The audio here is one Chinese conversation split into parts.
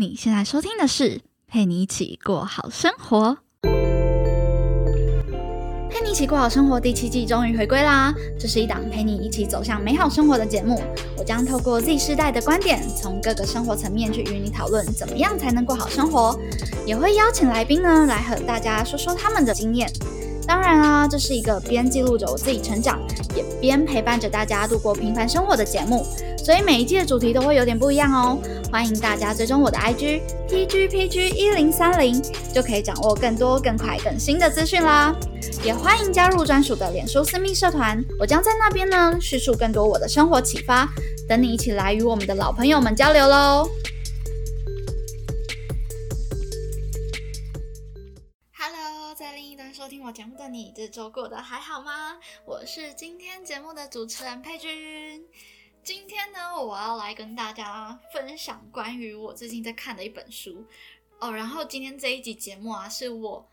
你现在收听的是陪你一起过好生活。陪你一起过好生活第七季终于回归啦！这是一档陪你一起走向美好生活的节目。我将透过 Z 世代的观点，从各个生活层面去与你讨论，怎么样才能过好生活。也会邀请来宾呢，来和大家说说他们的经验。当然啊，这是一个边记录着我自己成长，也边陪伴着大家度过平凡生活的节目。所以每一季的主题都会有点不一样哦。欢迎大家追踪我的 IG PGPG 一零三零，就可以掌握更多、更快、更新的资讯啦。也欢迎加入专属的脸书私密社团，我将在那边呢叙述更多我的生活启发，等你一起来与我们的老朋友们交流喽。你，这周过得还好吗？我是今天节目的主持人佩君。今天呢，我要来跟大家分享关于我最近在看的一本书哦。然后今天这一集节目啊，是我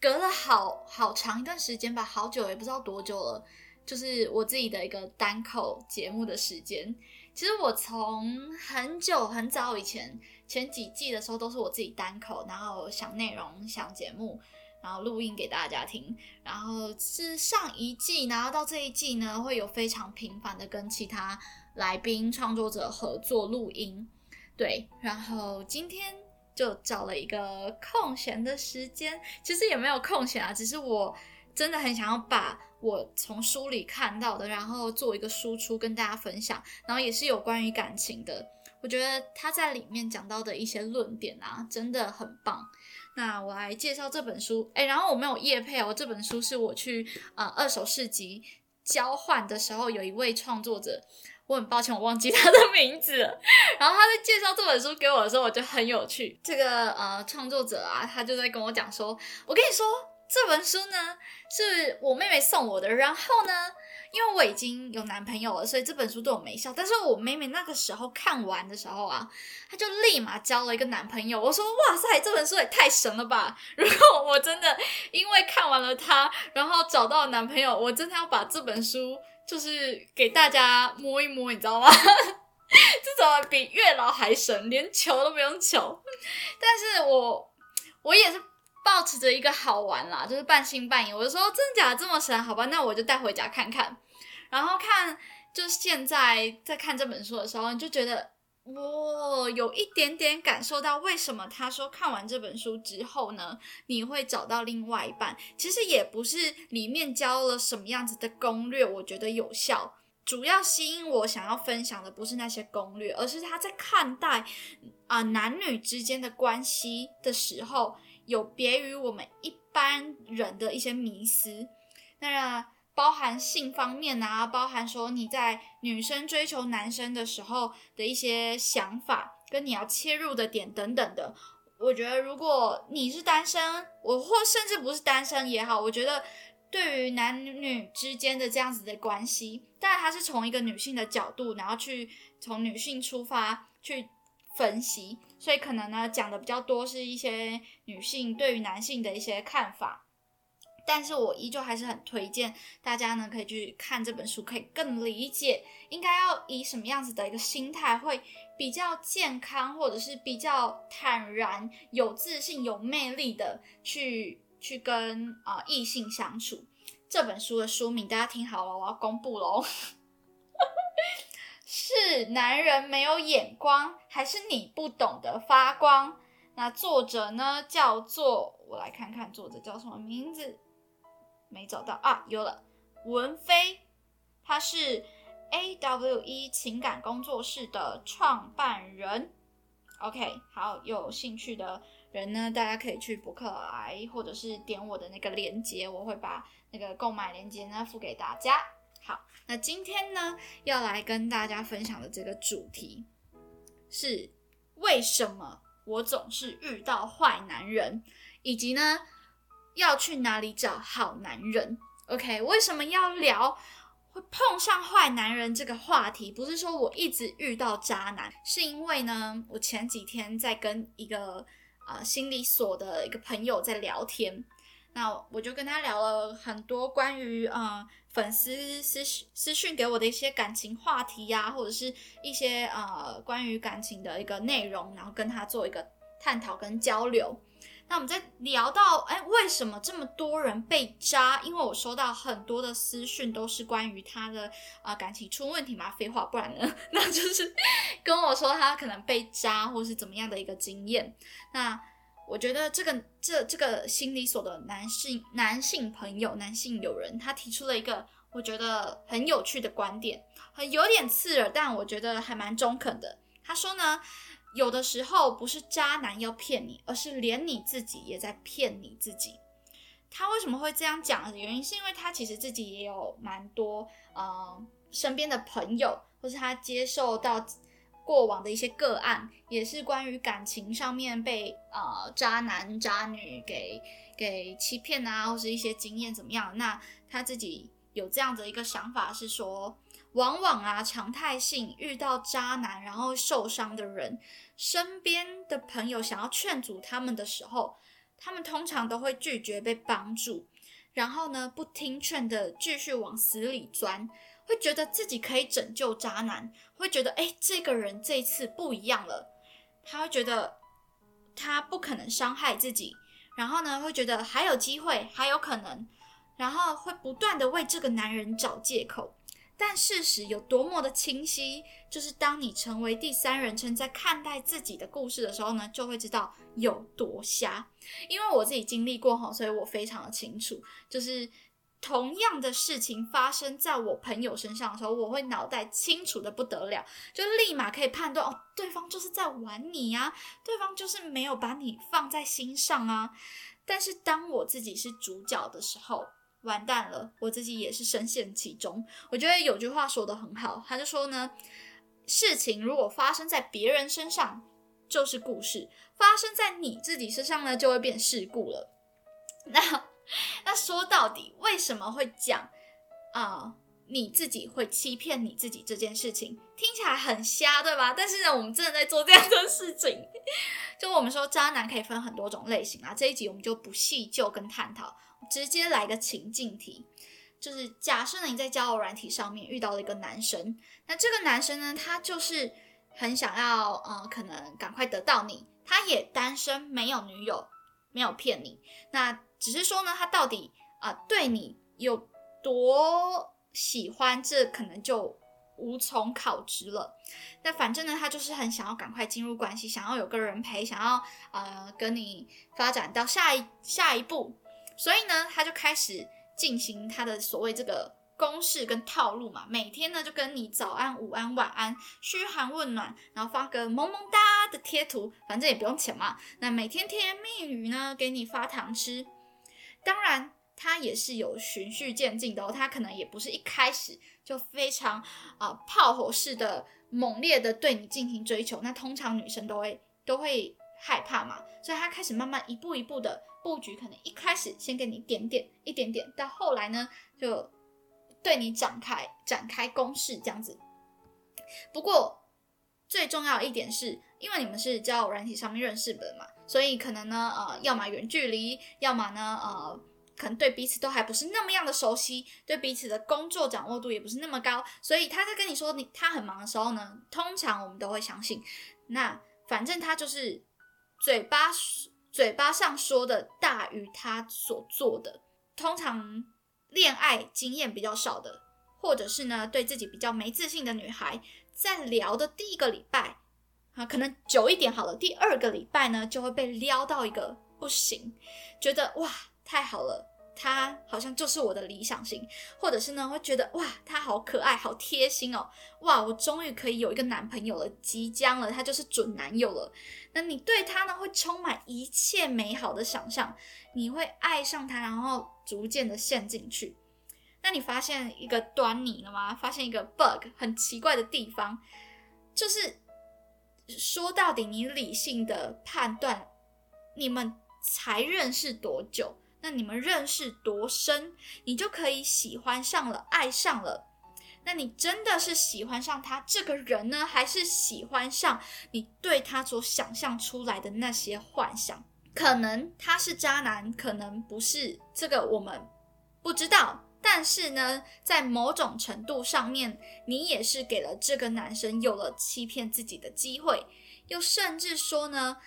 隔了好好长一段时间吧，好久也不知道多久了，就是我自己的一个单口节目的时间。其实我从很久很早以前前几季的时候，都是我自己单口，然后想内容、想节目。然后录音给大家听，然后是上一季，然后到这一季呢，会有非常频繁的跟其他来宾创作者合作录音，对，然后今天就找了一个空闲的时间，其实也没有空闲啊，只是我真的很想要把我从书里看到的，然后做一个输出跟大家分享，然后也是有关于感情的，我觉得他在里面讲到的一些论点啊，真的很棒。那我来介绍这本书，哎，然后我没有叶配哦，这本书是我去呃二手市集交换的时候，有一位创作者，我很抱歉我忘记他的名字，然后他在介绍这本书给我的时候，我就很有趣。这个呃创作者啊，他就在跟我讲说，我跟你说这本书呢是我妹妹送我的，然后呢。因为我已经有男朋友了，所以这本书对我没效。但是我妹妹那个时候看完的时候啊，她就立马交了一个男朋友。我说：“哇塞，这本书也太神了吧！”如果我真的因为看完了它，然后找到男朋友，我真的要把这本书就是给大家摸一摸，你知道吗？这怎么比月老还神，连求都不用求。但是我我也是。保持着一个好玩啦，就是半信半疑。我就说真的假的这么神？好吧，那我就带回家看看。然后看，就是现在在看这本书的时候，你就觉得哇，有一点点感受到为什么他说看完这本书之后呢，你会找到另外一半。其实也不是里面教了什么样子的攻略，我觉得有效。主要吸引我想要分享的不是那些攻略，而是他在看待啊男女之间的关系的时候。有别于我们一般人的一些迷思，那包含性方面啊，包含说你在女生追求男生的时候的一些想法，跟你要切入的点等等的。我觉得如果你是单身，我或甚至不是单身也好，我觉得对于男女之间的这样子的关系，但它是从一个女性的角度，然后去从女性出发去。分析，所以可能呢讲的比较多是一些女性对于男性的一些看法，但是我依旧还是很推荐大家呢可以去看这本书，可以更理解应该要以什么样子的一个心态会比较健康，或者是比较坦然、有自信、有魅力的去去跟啊异性相处。这本书的书名大家听好了，我要公布喽。是男人没有眼光，还是你不懂得发光？那作者呢？叫做我来看看作者叫什么名字，没找到啊，有了，文飞，他是 A W E 情感工作室的创办人。OK，好，有兴趣的人呢，大家可以去博客来，或者是点我的那个链接，我会把那个购买链接呢附给大家。好，那今天呢要来跟大家分享的这个主题是为什么我总是遇到坏男人，以及呢要去哪里找好男人？OK，为什么要聊会碰上坏男人这个话题？不是说我一直遇到渣男，是因为呢我前几天在跟一个啊心理所的一个朋友在聊天。那我就跟他聊了很多关于呃粉丝私私讯给我的一些感情话题呀，或者是一些呃关于感情的一个内容，然后跟他做一个探讨跟交流。那我们在聊到，哎，为什么这么多人被渣？因为我收到很多的私讯，都是关于他的啊感情出问题嘛。废话，不然呢？那就是跟我说他可能被渣，或是怎么样的一个经验。那我觉得这个这这个心理所的男性男性朋友、男性友人，他提出了一个我觉得很有趣的观点，很有点刺耳，但我觉得还蛮中肯的。他说呢。有的时候不是渣男要骗你，而是连你自己也在骗你自己。他为什么会这样讲的原因，是因为他其实自己也有蛮多呃身边的朋友，或是他接受到过往的一些个案，也是关于感情上面被呃渣男渣女给给欺骗啊，或是一些经验怎么样？那他自己有这样的一个想法是说。往往啊，常态性遇到渣男然后受伤的人，身边的朋友想要劝阻他们的时候，他们通常都会拒绝被帮助，然后呢，不听劝的继续往死里钻，会觉得自己可以拯救渣男，会觉得哎，这个人这次不一样了，他会觉得他不可能伤害自己，然后呢，会觉得还有机会，还有可能，然后会不断的为这个男人找借口。但事实有多么的清晰，就是当你成为第三人称在看待自己的故事的时候呢，就会知道有多瞎。因为我自己经历过哈，所以我非常的清楚。就是同样的事情发生在我朋友身上的时候，我会脑袋清楚的不得了，就立马可以判断哦，对方就是在玩你啊，对方就是没有把你放在心上啊。但是当我自己是主角的时候，完蛋了，我自己也是深陷其中。我觉得有句话说的很好，他就说呢，事情如果发生在别人身上就是故事，发生在你自己身上呢就会变事故了。那 那说到底，为什么会讲啊？你自己会欺骗你自己这件事情，听起来很瞎，对吧？但是呢，我们真的在做这样的事情。就我们说，渣男可以分很多种类型啊。这一集我们就不细究跟探讨。直接来个情境题，就是假设呢你在交友软体上面遇到了一个男生，那这个男生呢，他就是很想要，呃，可能赶快得到你，他也单身，没有女友，没有骗你，那只是说呢，他到底啊对你有多喜欢，这可能就无从考知了。那反正呢，他就是很想要赶快进入关系，想要有个人陪，想要呃跟你发展到下一下一步。所以呢，他就开始进行他的所谓这个公式跟套路嘛，每天呢就跟你早安、午安、晚安，嘘寒问暖，然后发个萌萌哒的贴图，反正也不用钱嘛。那每天甜言蜜语呢，给你发糖吃。当然，他也是有循序渐进的哦，他可能也不是一开始就非常啊炮火式的猛烈的对你进行追求。那通常女生都会都会害怕嘛，所以他开始慢慢一步一步的。布局可能一开始先给你点点一点点，到后来呢就对你展开展开攻势这样子。不过最重要一点是，因为你们是交友软体上面认识的嘛，所以可能呢呃，要么远距离，要么呢呃，可能对彼此都还不是那么样的熟悉，对彼此的工作掌握度也不是那么高，所以他在跟你说你他很忙的时候呢，通常我们都会相信。那反正他就是嘴巴。嘴巴上说的大于他所做的，通常恋爱经验比较少的，或者是呢对自己比较没自信的女孩，在聊的第一个礼拜啊，可能久一点好了，第二个礼拜呢就会被撩到一个不行，觉得哇太好了。他好像就是我的理想型，或者是呢，会觉得哇，他好可爱，好贴心哦，哇，我终于可以有一个男朋友了，即将了，他就是准男友了。那你对他呢，会充满一切美好的想象，你会爱上他，然后逐渐的陷进去。那你发现一个端倪了吗？发现一个 bug 很奇怪的地方，就是说到底，你理性的判断，你们才认识多久？那你们认识多深，你就可以喜欢上了，爱上了。那你真的是喜欢上他这个人呢，还是喜欢上你对他所想象出来的那些幻想？可能他是渣男，可能不是，这个我们不知道。但是呢，在某种程度上面，你也是给了这个男生有了欺骗自己的机会，又甚至说呢，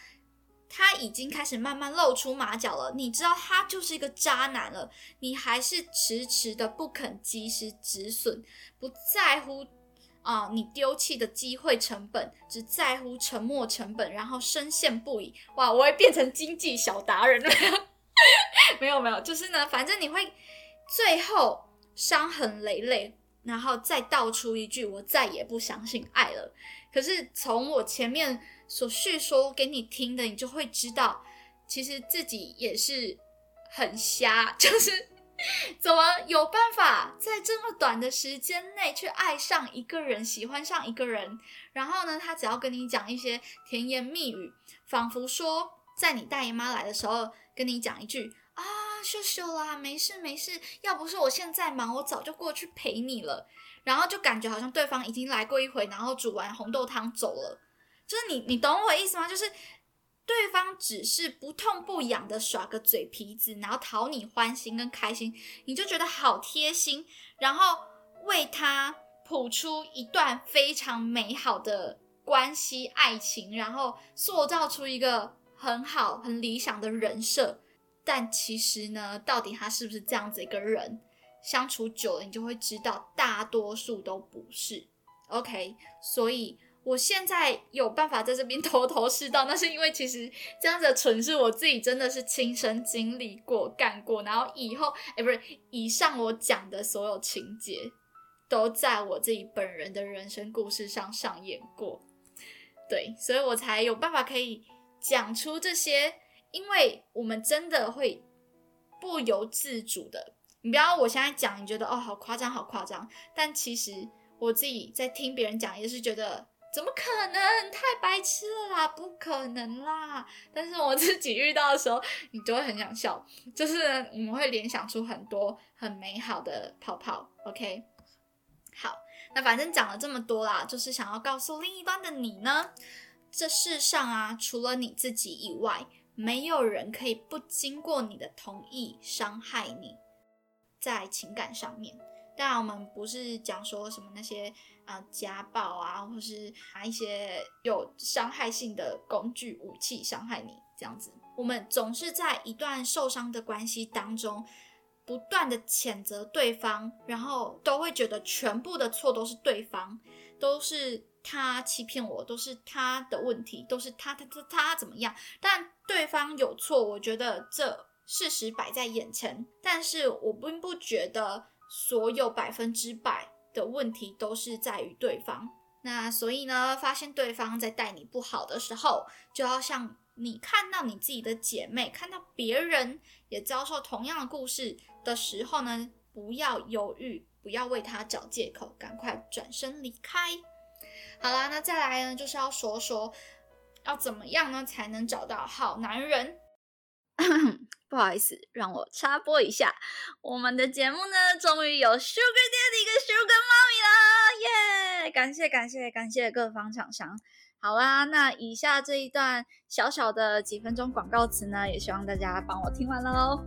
他已经开始慢慢露出马脚了。你知道他就是一个渣男了，你还是迟迟的不肯及时止损，不在乎啊你丢弃的机会成本，只在乎沉默成本，然后深陷不已。哇，我会变成经济小达人了。没有没有，就是呢，反正你会。最后伤痕累累，然后再道出一句“我再也不相信爱了”。可是从我前面所叙说给你听的，你就会知道，其实自己也是很瞎，就是 怎么有办法在这么短的时间内去爱上一个人，喜欢上一个人。然后呢，他只要跟你讲一些甜言蜜语，仿佛说在你大姨妈来的时候跟你讲一句。啊，秀秀啦，没事没事，要不是我现在忙，我早就过去陪你了。然后就感觉好像对方已经来过一回，然后煮完红豆汤走了。就是你，你懂我意思吗？就是对方只是不痛不痒的耍个嘴皮子，然后讨你欢心跟开心，你就觉得好贴心，然后为他谱出一段非常美好的关系爱情，然后塑造出一个很好很理想的人设。但其实呢，到底他是不是这样子一个人？相处久了，你就会知道，大多数都不是。OK，所以我现在有办法在这边 头头是道，那是因为其实这样子的蠢事，我自己真的是亲身经历过、干过。然后以后，哎，不是，以上我讲的所有情节，都在我自己本人的人生故事上上演过。对，所以我才有办法可以讲出这些。因为我们真的会不由自主的，你不要我现在讲，你觉得哦好夸张，好夸张。但其实我自己在听别人讲，也是觉得怎么可能，太白痴了啦，不可能啦。但是我自己遇到的时候，你就会很想笑，就是我们会联想出很多很美好的泡泡。OK，好，那反正讲了这么多啦，就是想要告诉另一端的你呢，这世上啊，除了你自己以外。没有人可以不经过你的同意伤害你，在情感上面。当然，我们不是讲说什么那些啊家暴啊，或是拿一些有伤害性的工具武器伤害你这样子。我们总是在一段受伤的关系当中，不断的谴责对方，然后都会觉得全部的错都是对方，都是。他欺骗我，都是他的问题，都是他他他他怎么样？但对方有错，我觉得这事实摆在眼前，但是我并不觉得所有百分之百的问题都是在于对方。那所以呢，发现对方在待你不好的时候，就要像你看到你自己的姐妹，看到别人也遭受同样的故事的时候呢，不要犹豫，不要为他找借口，赶快转身离开。好啦，那再来呢，就是要说说要怎么样呢才能找到好男人？不好意思，让我插播一下，我们的节目呢，终于有 Sugar Daddy 跟感谢感谢感谢各方厂商。好啦，那以下这一段小小的几分钟广告词呢，也希望大家帮我听完喽。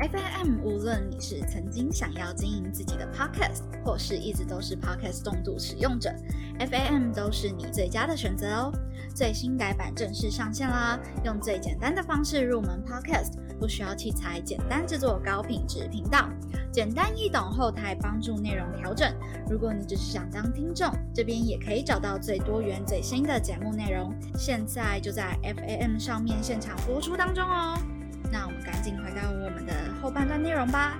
FAM，无论你是曾经想要经营自己的 Podcast，或是一直都是 Podcast 重度使用者，FAM 都是你最佳的选择哦。最新改版正式上线啦！用最简单的方式入门 Podcast，不需要器材，简单制作高品质频道，简单易懂，后台帮助内容调整。如果你只是想当听众，这边也可以找到最多元、最新的节目内容。现在就在 FAM 上面现场播出当中哦。那我们赶紧回到我们的后半段内容吧。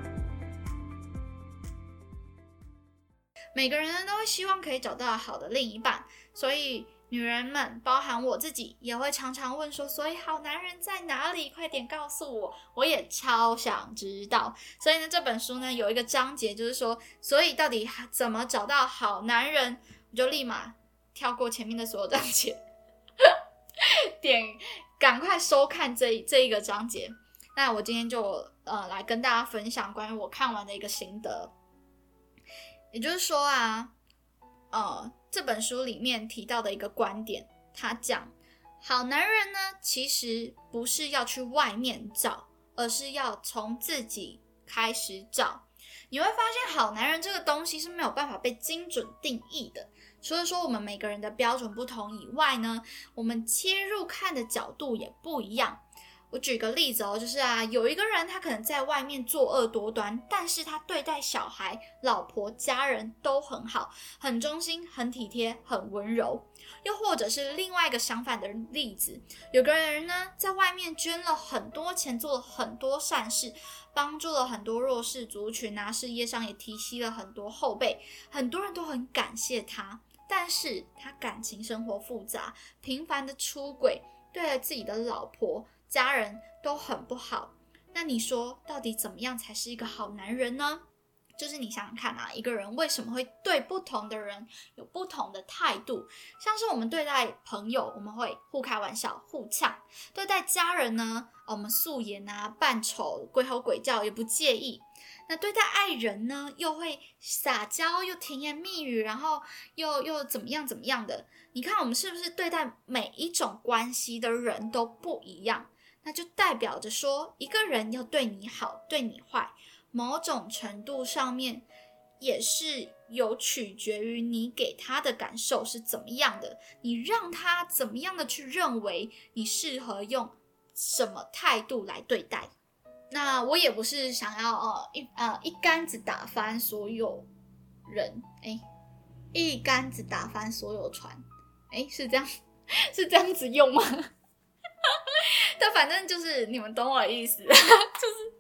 每个人都希望可以找到好的另一半，所以女人们，包含我自己，也会常常问说：“所以好男人在哪里？快点告诉我！”我也超想知道。所以呢，这本书呢有一个章节就是说，所以到底怎么找到好男人？我就立马跳过前面的所有章节，点赶快收看这这一个章节。那我今天就呃来跟大家分享关于我看完的一个心得，也就是说啊，呃这本书里面提到的一个观点，他讲好男人呢，其实不是要去外面找，而是要从自己开始找。你会发现，好男人这个东西是没有办法被精准定义的。除了说我们每个人的标准不同以外呢，我们切入看的角度也不一样。我举个例子哦，就是啊，有一个人他可能在外面作恶多端，但是他对待小孩、老婆、家人都很好，很忠心、很体贴、很温柔。又或者是另外一个相反的例子，有个人呢在外面捐了很多钱，做了很多善事，帮助了很多弱势族群啊，事业上也提携了很多后辈，很多人都很感谢他。但是他感情生活复杂，频繁的出轨，对了自己的老婆。家人都很不好，那你说到底怎么样才是一个好男人呢？就是你想想看啊，一个人为什么会对不同的人有不同的态度？像是我们对待朋友，我们会互开玩笑、互呛；对待家人呢，我们素颜啊、扮丑、鬼吼鬼叫也不介意。那对待爱人呢，又会撒娇，又甜言蜜语，然后又又怎么样怎么样的？你看我们是不是对待每一种关系的人都不一样？那就代表着说，一个人要对你好，对你坏，某种程度上面也是有取决于你给他的感受是怎么样的，你让他怎么样的去认为你适合用什么态度来对待。那我也不是想要呃一呃一竿子打翻所有人，哎，一竿子打翻所有船，哎，是这样 是这样子用吗？但反正就是你们懂我的意思，就 是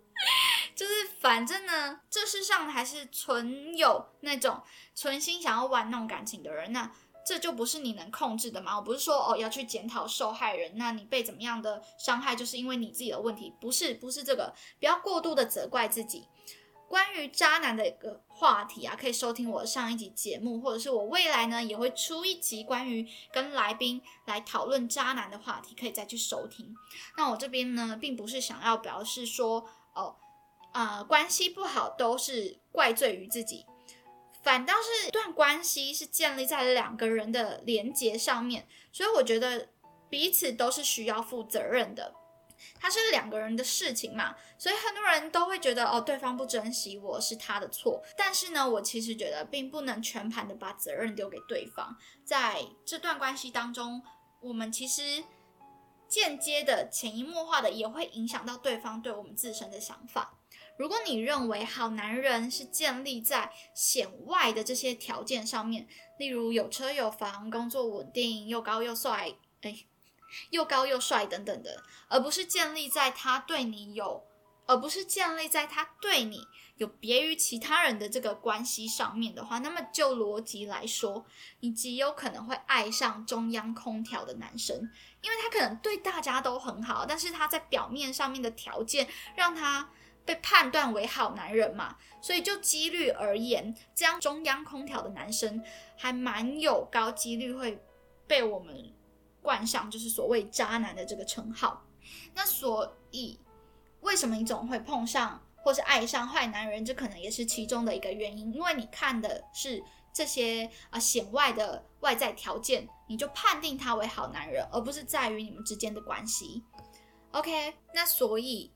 就是，反正呢，这世上还是存有那种存心想要玩弄感情的人，那这就不是你能控制的嘛。我不是说哦要去检讨受害人，那你被怎么样的伤害，就是因为你自己的问题，不是不是这个，不要过度的责怪自己。关于渣男的一个话题啊，可以收听我上一集节目，或者是我未来呢也会出一集关于跟来宾来讨论渣男的话题，可以再去收听。那我这边呢，并不是想要表示说哦，啊关系不好都是怪罪于自己，反倒是一段关系是建立在两个人的连结上面，所以我觉得彼此都是需要负责任的。它是两个人的事情嘛，所以很多人都会觉得哦，对方不珍惜我是他的错。但是呢，我其实觉得并不能全盘的把责任丢给对方。在这段关系当中，我们其实间接的、潜移默化的也会影响到对方对我们自身的想法。如果你认为好男人是建立在显外的这些条件上面，例如有车有房、工作稳定、又高又帅，哎。又高又帅等等的，而不是建立在他对你有，而不是建立在他对你有别于其他人的这个关系上面的话，那么就逻辑来说，你极有可能会爱上中央空调的男生，因为他可能对大家都很好，但是他在表面上面的条件让他被判断为好男人嘛，所以就几率而言，这样中央空调的男生还蛮有高几率会被我们。冠上就是所谓渣男的这个称号，那所以为什么你总会碰上或是爱上坏男人？这可能也是其中的一个原因，因为你看的是这些啊显外的外在条件，你就判定他为好男人，而不是在于你们之间的关系。OK，那所以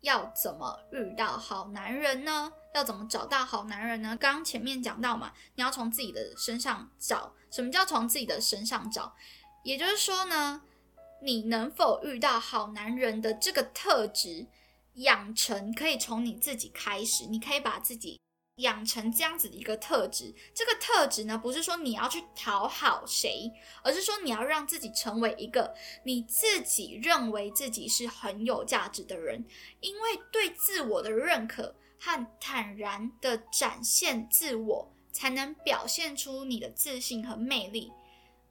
要怎么遇到好男人呢？要怎么找到好男人呢？刚刚前面讲到嘛，你要从自己的身上找。什么叫从自己的身上找？也就是说呢，你能否遇到好男人的这个特质养成，可以从你自己开始。你可以把自己养成这样子的一个特质。这个特质呢，不是说你要去讨好谁，而是说你要让自己成为一个你自己认为自己是很有价值的人。因为对自我的认可和坦然的展现自我，才能表现出你的自信和魅力。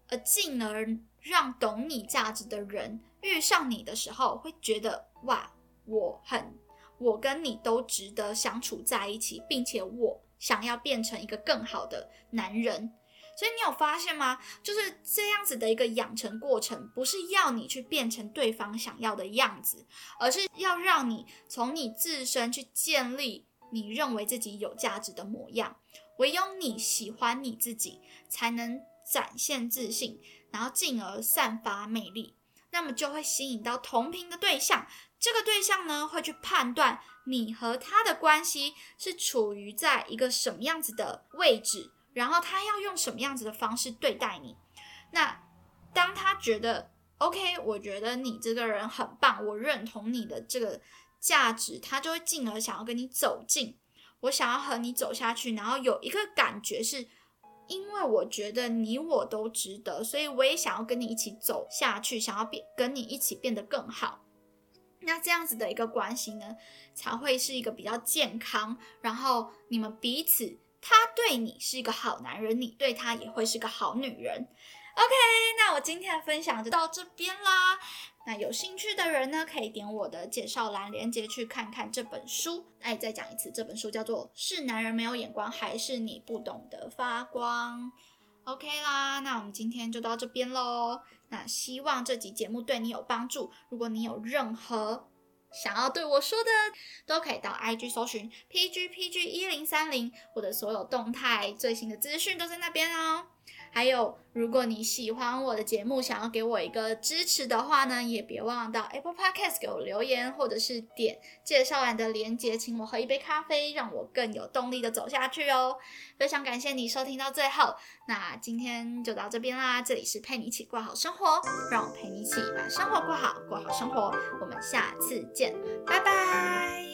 而进而让懂你价值的人遇上你的时候，会觉得哇，我很，我跟你都值得相处在一起，并且我想要变成一个更好的男人。所以你有发现吗？就是这样子的一个养成过程，不是要你去变成对方想要的样子，而是要让你从你自身去建立你认为自己有价值的模样。唯有你喜欢你自己，才能。展现自信，然后进而散发魅力。那么就会吸引到同频的对象。这个对象呢，会去判断你和他的关系是处于在一个什么样子的位置，然后他要用什么样子的方式对待你。那当他觉得 OK，我觉得你这个人很棒，我认同你的这个价值，他就会进而想要跟你走近。我想要和你走下去，然后有一个感觉是，因为我觉得你我都值得，所以我也想要跟你一起走下去，想要变跟你一起变得更好。那这样子的一个关系呢，才会是一个比较健康，然后你们彼此，他对你是一个好男人，你对他也会是个好女人。OK，那我今天的分享就到这边啦。那有兴趣的人呢，可以点我的介绍栏链接去看看这本书。哎，再讲一次，这本书叫做《是男人没有眼光，还是你不懂得发光》。OK 啦，那我们今天就到这边喽。那希望这集节目对你有帮助。如果你有任何想要对我说的，都可以到 IG 搜寻 PGPG 一零三零，我的所有动态、最新的资讯都在那边哦。还有，如果你喜欢我的节目，想要给我一个支持的话呢，也别忘了到 Apple Podcast 给我留言，或者是点介绍栏的链接，请我喝一杯咖啡，让我更有动力的走下去哦。非常感谢你收听到最后，那今天就到这边啦。这里是陪你一起过好生活，让我陪你一起把生活过好，过好生活。我们下次见，拜拜。